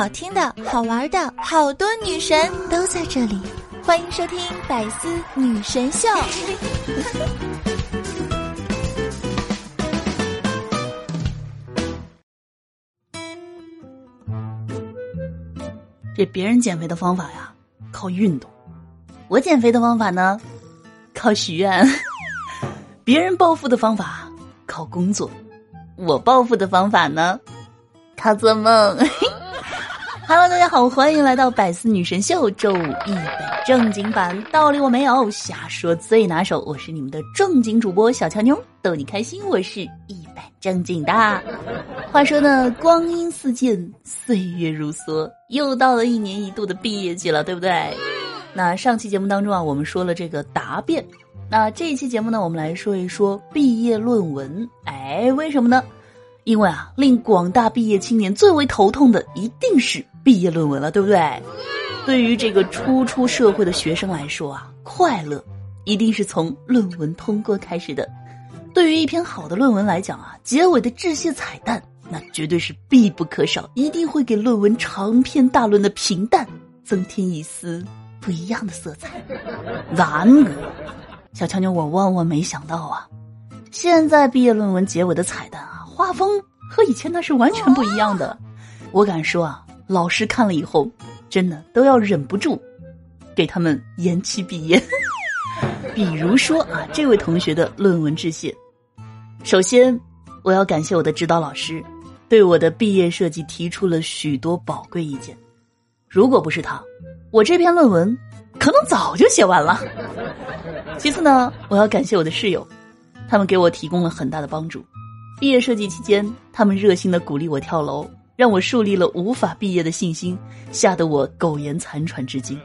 好听的、好玩的，好多女神都在这里，欢迎收听《百思女神秀》。这别人减肥的方法呀，靠运动；我减肥的方法呢，靠许愿。别人暴富的方法靠工作，我暴富的方法呢，靠做梦。Hello，大家好，欢迎来到百思女神秀周五一本正经版，道理我没有，瞎说最拿手。我是你们的正经主播小乔妞，逗你开心，我是一本正经的。话说呢，光阴似箭，岁月如梭，又到了一年一度的毕业季了，对不对？那上期节目当中啊，我们说了这个答辩，那这一期节目呢，我们来说一说毕业论文。哎，为什么呢？因为啊，令广大毕业青年最为头痛的一定是。毕业论文了，对不对？对于这个初出社会的学生来说啊，快乐一定是从论文通过开始的。对于一篇好的论文来讲啊，结尾的致谢彩蛋那绝对是必不可少，一定会给论文长篇大论的平淡增添一丝不一样的色彩。然而，小乔妞，我万万没想到啊，现在毕业论文结尾的彩蛋啊，画风和以前那是完全不一样的。我敢说啊。老师看了以后，真的都要忍不住给他们延期毕业。比如说啊，这位同学的论文致谢，首先我要感谢我的指导老师，对我的毕业设计提出了许多宝贵意见。如果不是他，我这篇论文可能早就写完了。其次呢，我要感谢我的室友，他们给我提供了很大的帮助。毕业设计期间，他们热心的鼓励我跳楼。让我树立了无法毕业的信心，吓得我苟延残喘至今。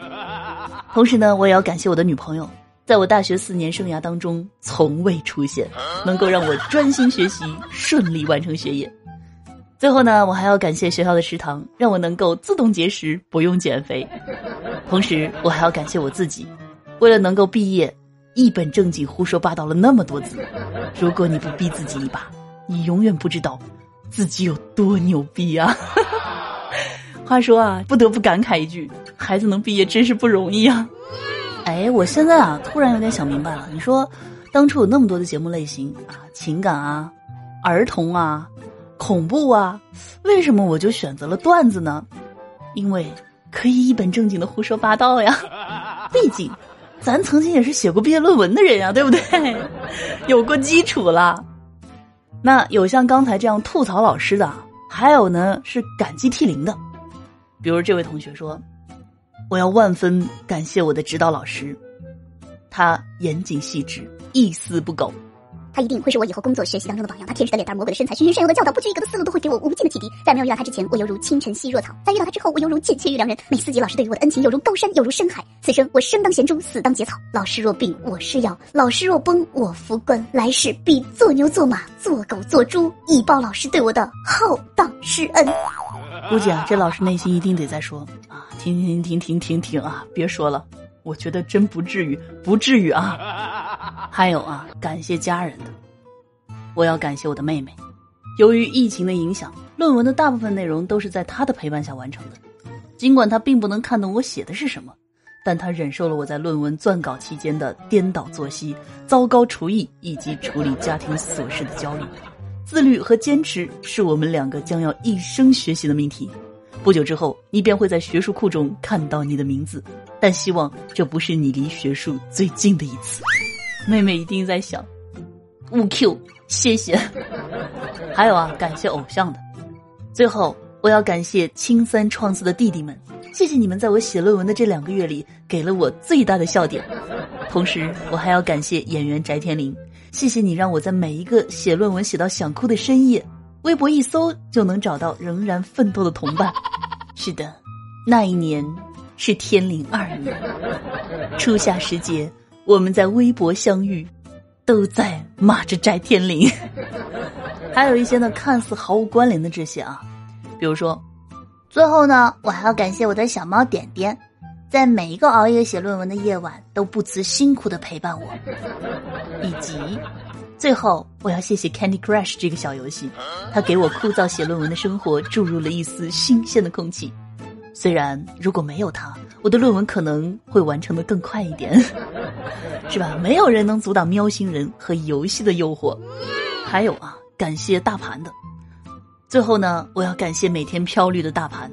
同时呢，我也要感谢我的女朋友，在我大学四年生涯当中从未出现，能够让我专心学习，顺利完成学业。最后呢，我还要感谢学校的食堂，让我能够自动节食，不用减肥。同时，我还要感谢我自己，为了能够毕业，一本正经胡说八道了那么多字。如果你不逼自己一把，你永远不知道。自己有多牛逼啊！话说啊，不得不感慨一句：孩子能毕业真是不容易啊！哎，我现在啊，突然有点想明白了。你说，当初有那么多的节目类型啊，情感啊、儿童啊、恐怖啊，为什么我就选择了段子呢？因为可以一本正经的胡说八道呀。毕竟，咱曾经也是写过毕业论文的人呀，对不对？有过基础了。那有像刚才这样吐槽老师的，还有呢是感激涕零的，比如这位同学说：“我要万分感谢我的指导老师，他严谨细致，一丝不苟。”他一定会是我以后工作学习当中的榜样。他天使的脸蛋，魔鬼的身材，循循善诱的教导，不拘一格的思路，都会给我无尽的启迪。在没有遇到他之前，我犹如清晨兮若草；在遇到他之后，我犹如剑切玉良人。每四级老师对于我的恩情，犹如高山，犹如深海。此生我生当咸猪，死当节草。老师若病，我是药；老师若崩，我扶棺。来世必做牛做马，做狗做猪，以报老师对我的浩荡施恩。估计啊，这老师内心一定得在说啊，停停停停停停啊，别说了，我觉得真不至于，不至于啊。还有啊，感谢家人的。我要感谢我的妹妹，由于疫情的影响，论文的大部分内容都是在她的陪伴下完成的。尽管她并不能看懂我写的是什么，但她忍受了我在论文撰稿期间的颠倒作息、糟糕厨艺以及处理家庭琐事的焦虑。自律和坚持是我们两个将要一生学习的命题。不久之后，你便会在学术库中看到你的名字，但希望这不是你离学术最近的一次。妹妹一定在想。勿 Q，谢谢。还有啊，感谢偶像的。最后，我要感谢青三创四的弟弟们，谢谢你们在我写论文的这两个月里给了我最大的笑点。同时，我还要感谢演员翟天临，谢谢你让我在每一个写论文写到想哭的深夜，微博一搜就能找到仍然奋斗的同伴。是的，那一年是天灵二年，初夏时节，我们在微博相遇。都在骂着翟天临，还有一些呢看似毫无关联的这些啊，比如说，最后呢，我还要感谢我的小猫点点，在每一个熬夜写论文的夜晚都不辞辛苦的陪伴我，以及最后我要谢谢 Candy Crush 这个小游戏，它给我枯燥写论文的生活注入了一丝新鲜的空气。虽然如果没有他，我的论文可能会完成的更快一点，是吧？没有人能阻挡喵星人和游戏的诱惑。还有啊，感谢大盘的。最后呢，我要感谢每天飘绿的大盘，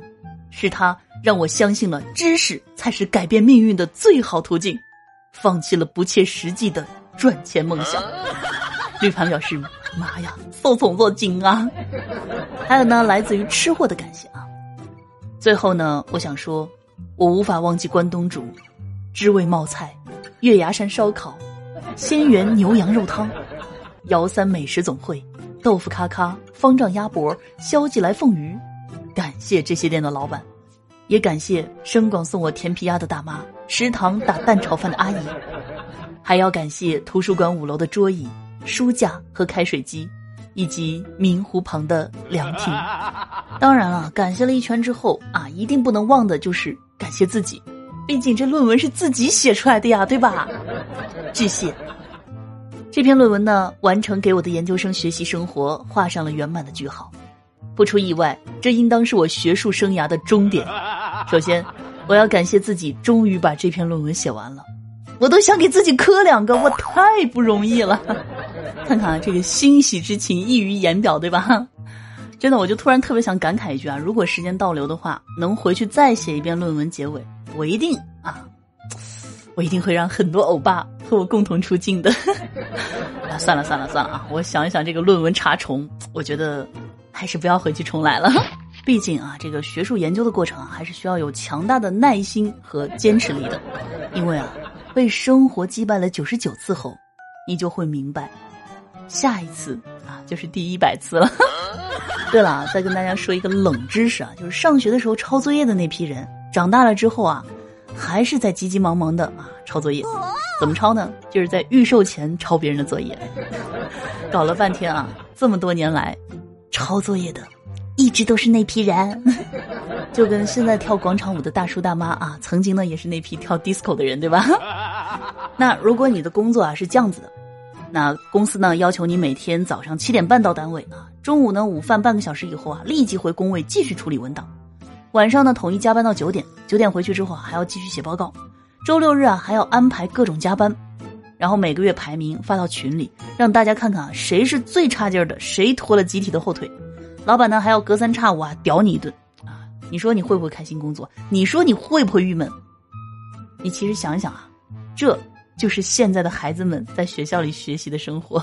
是他让我相信了知识才是改变命运的最好途径，放弃了不切实际的赚钱梦想。绿盘表示：“妈呀，受宠若惊啊！”还有呢，来自于吃货的感谢啊。最后呢，我想说，我无法忘记关东煮、知味冒菜、月牙山烧烤、仙源牛羊肉汤、姚三美食总会。豆腐咔咔、方丈鸭脖、萧记来凤鱼，感谢这些店的老板，也感谢深广送我甜皮鸭的大妈、食堂打蛋炒饭的阿姨，还要感谢图书馆五楼的桌椅、书架和开水机，以及明湖旁的凉亭。当然了，感谢了一圈之后啊，一定不能忘的就是感谢自己，毕竟这论文是自己写出来的呀，对吧？致谢。这篇论文呢，完成给我的研究生学习生活画上了圆满的句号。不出意外，这应当是我学术生涯的终点。首先，我要感谢自己，终于把这篇论文写完了。我都想给自己磕两个，我太不容易了。看看啊这个欣喜之情溢于言表，对吧？真的，我就突然特别想感慨一句啊，如果时间倒流的话，能回去再写一遍论文结尾，我一定啊，我一定会让很多欧巴。和我共同出镜的，啊，算了算了算了啊！我想一想这个论文查重，我觉得还是不要回去重来了。毕竟啊，这个学术研究的过程啊，还是需要有强大的耐心和坚持力的。因为啊，被生活击败了九十九次后，你就会明白，下一次啊就是第一百次了。对了啊，再跟大家说一个冷知识啊，就是上学的时候抄作业的那批人，长大了之后啊，还是在急急忙忙的啊抄作业。怎么抄呢？就是在预售前抄别人的作业，搞了半天啊！这么多年来，抄作业的一直都是那批人，就跟现在跳广场舞的大叔大妈啊，曾经呢也是那批跳 disco 的人，对吧？那如果你的工作啊是这样子的，那公司呢要求你每天早上七点半到单位啊，中午呢午饭半个小时以后啊立即回工位继续处理文档，晚上呢统一加班到九点，九点回去之后还要继续写报告。周六日啊，还要安排各种加班，然后每个月排名发到群里，让大家看看啊，谁是最差劲的，谁拖了集体的后腿。老板呢，还要隔三差五啊屌你一顿啊！你说你会不会开心工作？你说你会不会郁闷？你其实想想啊，这就是现在的孩子们在学校里学习的生活。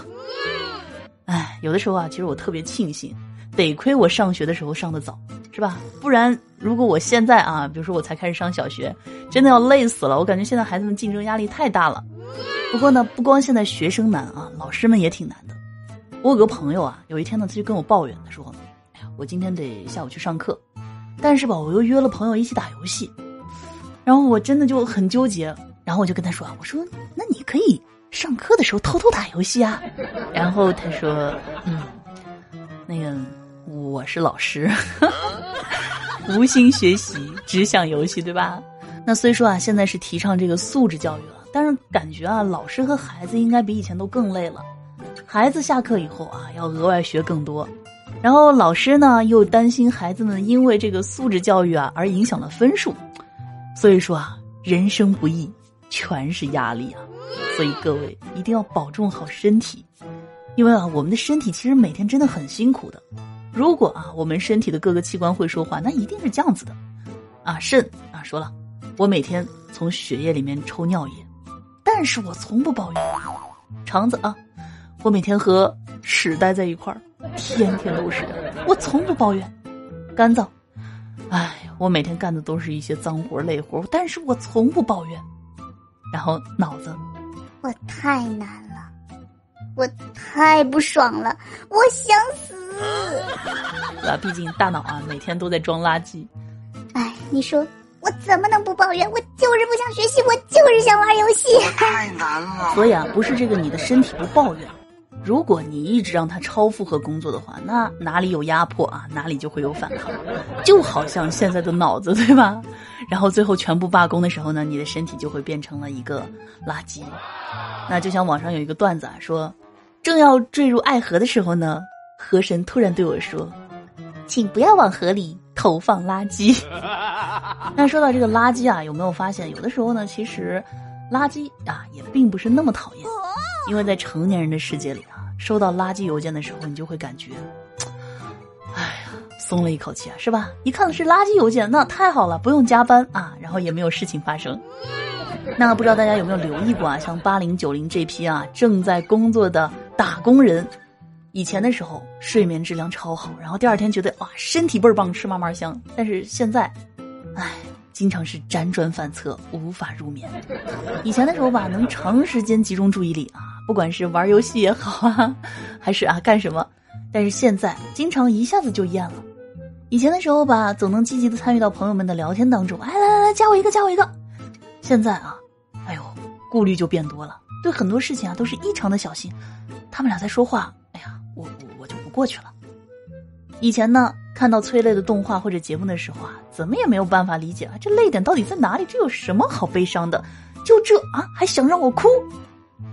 哎，有的时候啊，其实我特别庆幸，得亏我上学的时候上的早。是吧？不然，如果我现在啊，比如说我才开始上小学，真的要累死了。我感觉现在孩子们竞争压力太大了。不过呢，不光现在学生难啊，老师们也挺难的。我有个朋友啊，有一天呢，他就跟我抱怨，他说：“哎呀，我今天得下午去上课，但是吧，我又约了朋友一起打游戏，然后我真的就很纠结。然后我就跟他说：我说，那你可以上课的时候偷偷打游戏啊。然后他说：嗯，那个。”我是老师，无心学习，只想游戏，对吧？那虽说啊，现在是提倡这个素质教育了，但是感觉啊，老师和孩子应该比以前都更累了。孩子下课以后啊，要额外学更多，然后老师呢又担心孩子们因为这个素质教育啊而影响了分数。所以说啊，人生不易，全是压力啊。所以各位一定要保重好身体，因为啊，我们的身体其实每天真的很辛苦的。如果啊，我们身体的各个器官会说话，那一定是这样子的，啊，肾啊说了，我每天从血液里面抽尿液，但是我从不抱怨。肠子啊，我每天和屎待在一块儿，天天都是，我从不抱怨。肝脏，哎，我每天干的都是一些脏活累活，但是我从不抱怨。然后脑子，我太难了，我太不爽了，我想死。啊，毕竟大脑啊，每天都在装垃圾。哎，你说我怎么能不抱怨？我就是不想学习，我就是想玩游戏。太难了。所以啊，不是这个你的身体不抱怨。如果你一直让他超负荷工作的话，那哪里有压迫啊，哪里就会有反抗。就好像现在的脑子，对吧？然后最后全部罢工的时候呢，你的身体就会变成了一个垃圾。那就像网上有一个段子啊，说正要坠入爱河的时候呢。河神突然对我说：“请不要往河里投放垃圾。那说到这个垃圾啊，有没有发现，有的时候呢，其实垃圾啊也并不是那么讨厌，因为在成年人的世界里啊，收到垃圾邮件的时候，你就会感觉，哎呀，松了一口气啊，是吧？一看是垃圾邮件，那太好了，不用加班啊，然后也没有事情发生。那不知道大家有没有留意过啊？像八零九零这批啊，正在工作的打工人。以前的时候睡眠质量超好，然后第二天觉得哇身体倍儿棒，吃嘛嘛香。但是现在，唉，经常是辗转反侧，无法入眠。以前的时候吧，能长时间集中注意力啊，不管是玩游戏也好啊，还是啊干什么。但是现在经常一下子就厌了。以前的时候吧，总能积极的参与到朋友们的聊天当中，哎来来来加我一个加我一个。现在啊，哎呦顾虑就变多了，对很多事情啊都是异常的小心。他们俩在说话。哎呀我我我就不过去了。以前呢，看到催泪的动画或者节目的时候啊，怎么也没有办法理解啊，这泪点到底在哪里？这有什么好悲伤的？就这啊，还想让我哭？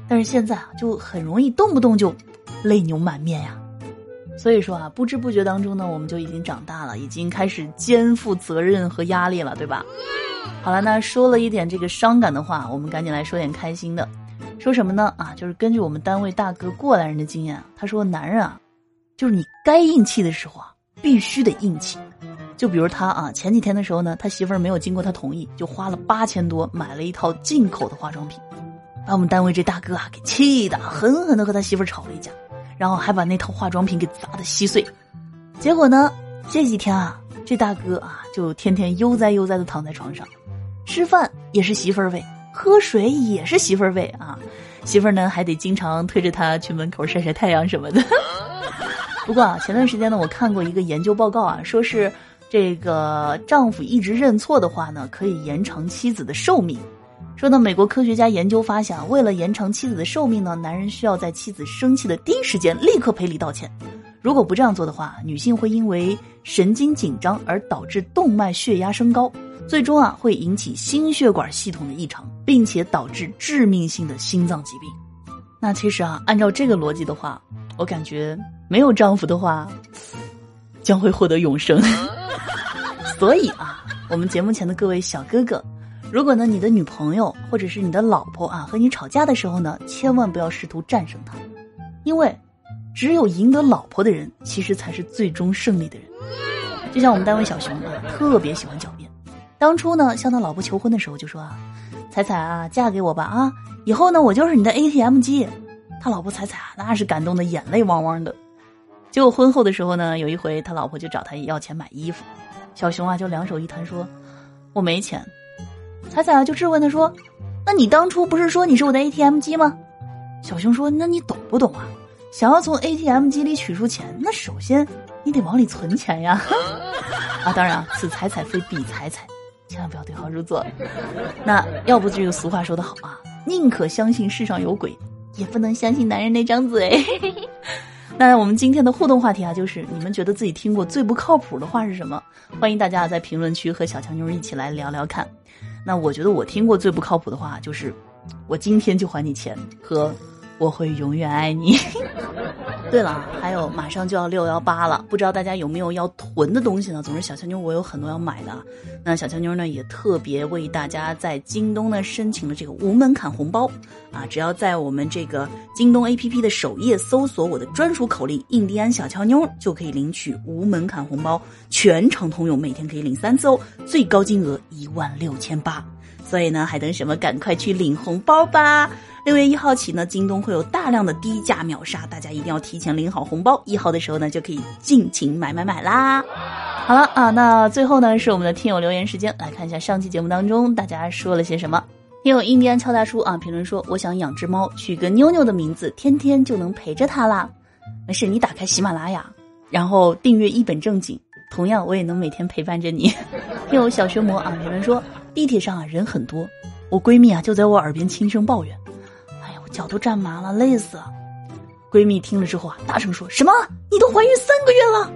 但是现在啊，就很容易动不动就泪流满面呀。所以说啊，不知不觉当中呢，我们就已经长大了，已经开始肩负责任和压力了，对吧？好了，那说了一点这个伤感的话，我们赶紧来说点开心的。说什么呢？啊，就是根据我们单位大哥过来人的经验，他说男人啊，就是你该硬气的时候啊，必须得硬气。就比如他啊，前几天的时候呢，他媳妇儿没有经过他同意，就花了八千多买了一套进口的化妆品，把我们单位这大哥啊给气的，狠狠的和他媳妇吵了一架，然后还把那套化妆品给砸的稀碎。结果呢，这几天啊，这大哥啊就天天悠哉悠哉的躺在床上，吃饭也是媳妇儿喂。喝水也是媳妇儿喂啊，媳妇儿呢还得经常推着他去门口晒晒太阳什么的。不过啊，前段时间呢，我看过一个研究报告啊，说是这个丈夫一直认错的话呢，可以延长妻子的寿命。说呢，美国科学家研究发现，为了延长妻子的寿命呢，男人需要在妻子生气的第一时间立刻赔礼道歉。如果不这样做的话，女性会因为神经紧张而导致动脉血压升高。最终啊，会引起心血管系统的异常，并且导致致命性的心脏疾病。那其实啊，按照这个逻辑的话，我感觉没有丈夫的话，将会获得永生。所以啊，我们节目前的各位小哥哥，如果呢你的女朋友或者是你的老婆啊和你吵架的时候呢，千万不要试图战胜她，因为只有赢得老婆的人，其实才是最终胜利的人。就像我们单位小熊啊，特别喜欢狡辩。当初呢，向他老婆求婚的时候就说啊：“彩彩啊，嫁给我吧啊！以后呢，我就是你的 ATM 机。”他老婆彩彩啊，那是感动的眼泪汪汪的。结果婚后的时候呢，有一回他老婆就找他要钱买衣服，小熊啊就两手一摊说：“我没钱。”彩彩啊就质问他说：“那你当初不是说你是我的 ATM 机吗？”小熊说：“那你懂不懂啊？想要从 ATM 机里取出钱，那首先你得往里存钱呀！啊，当然，此彩彩非彼彩彩。”千万不要对号入座。那要不这个俗话说得好啊，宁可相信世上有鬼，也不能相信男人那张嘴。那我们今天的互动话题啊，就是你们觉得自己听过最不靠谱的话是什么？欢迎大家在评论区和小强妞一起来聊聊看。那我觉得我听过最不靠谱的话就是，我今天就还你钱和。我会永远爱你。对了，还有马上就要六幺八了，不知道大家有没有要囤的东西呢？总之，小乔妞我有很多要买的。那小乔妞呢，也特别为大家在京东呢申请了这个无门槛红包啊！只要在我们这个京东 APP 的首页搜索我的专属口令“印第安小乔妞”，就可以领取无门槛红包，全场通用，每天可以领三次哦，最高金额一万六千八。所以呢，还等什么？赶快去领红包吧！六月一号起呢，京东会有大量的低价秒杀，大家一定要提前领好红包，一号的时候呢就可以尽情买买买啦。好了啊，那最后呢是我们的听友留言时间，来看一下上期节目当中大家说了些什么。听友印第安俏大叔啊评论说：“我想养只猫，取个妞妞的名字，天天就能陪着它啦。”没事，你打开喜马拉雅，然后订阅一本正经，同样我也能每天陪伴着你。听友小学魔啊评论说：“地铁上啊人很多，我闺蜜啊就在我耳边轻声抱怨。”脚都站麻了，累死了。闺蜜听了之后啊，大声说：“什么？你都怀孕三个月了？”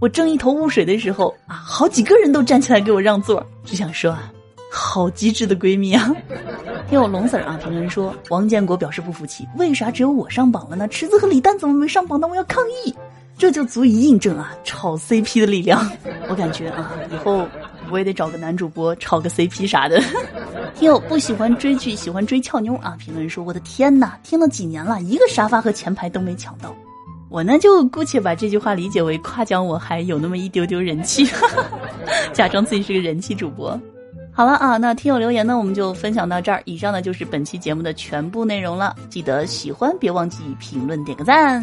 我正一头雾水的时候啊，好几个人都站起来给我让座。只想说啊，好机智的闺蜜啊！听我龙 Sir 啊，评论说王建国表示不服气，为啥只有我上榜了呢？池子和李诞怎么没上榜呢？我要抗议！这就足以印证啊炒 CP 的力量。我感觉啊，以后我也得找个男主播炒个 CP 啥的。听友不喜欢追剧，喜欢追俏妞啊！评论说：“我的天哪，听了几年了，一个沙发和前排都没抢到。”我呢就姑且把这句话理解为夸奖我还有那么一丢丢人气，假装自己是个人气主播。好了啊，那听友留言呢，我们就分享到这儿。以上呢就是本期节目的全部内容了。记得喜欢别忘记评论点个赞。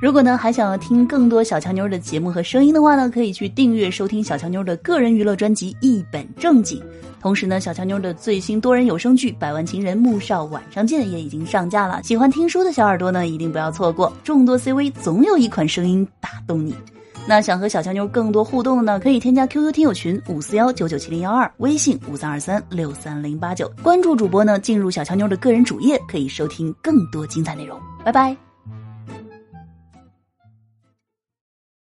如果呢还想要听更多小强妞的节目和声音的话呢，可以去订阅收听小强妞的个人娱乐专辑《一本正经》。同时呢，小强妞的最新多人有声剧《百万情人穆少晚上见》也已经上架了。喜欢听书的小耳朵呢，一定不要错过。众多 CV 总有一款声音打动你。那想和小强妞更多互动呢，可以添加 QQ 听友群五四幺九九七零幺二，微信五三二三六三零八九，关注主播呢，进入小强妞的个人主页，可以收听更多精彩内容。拜拜。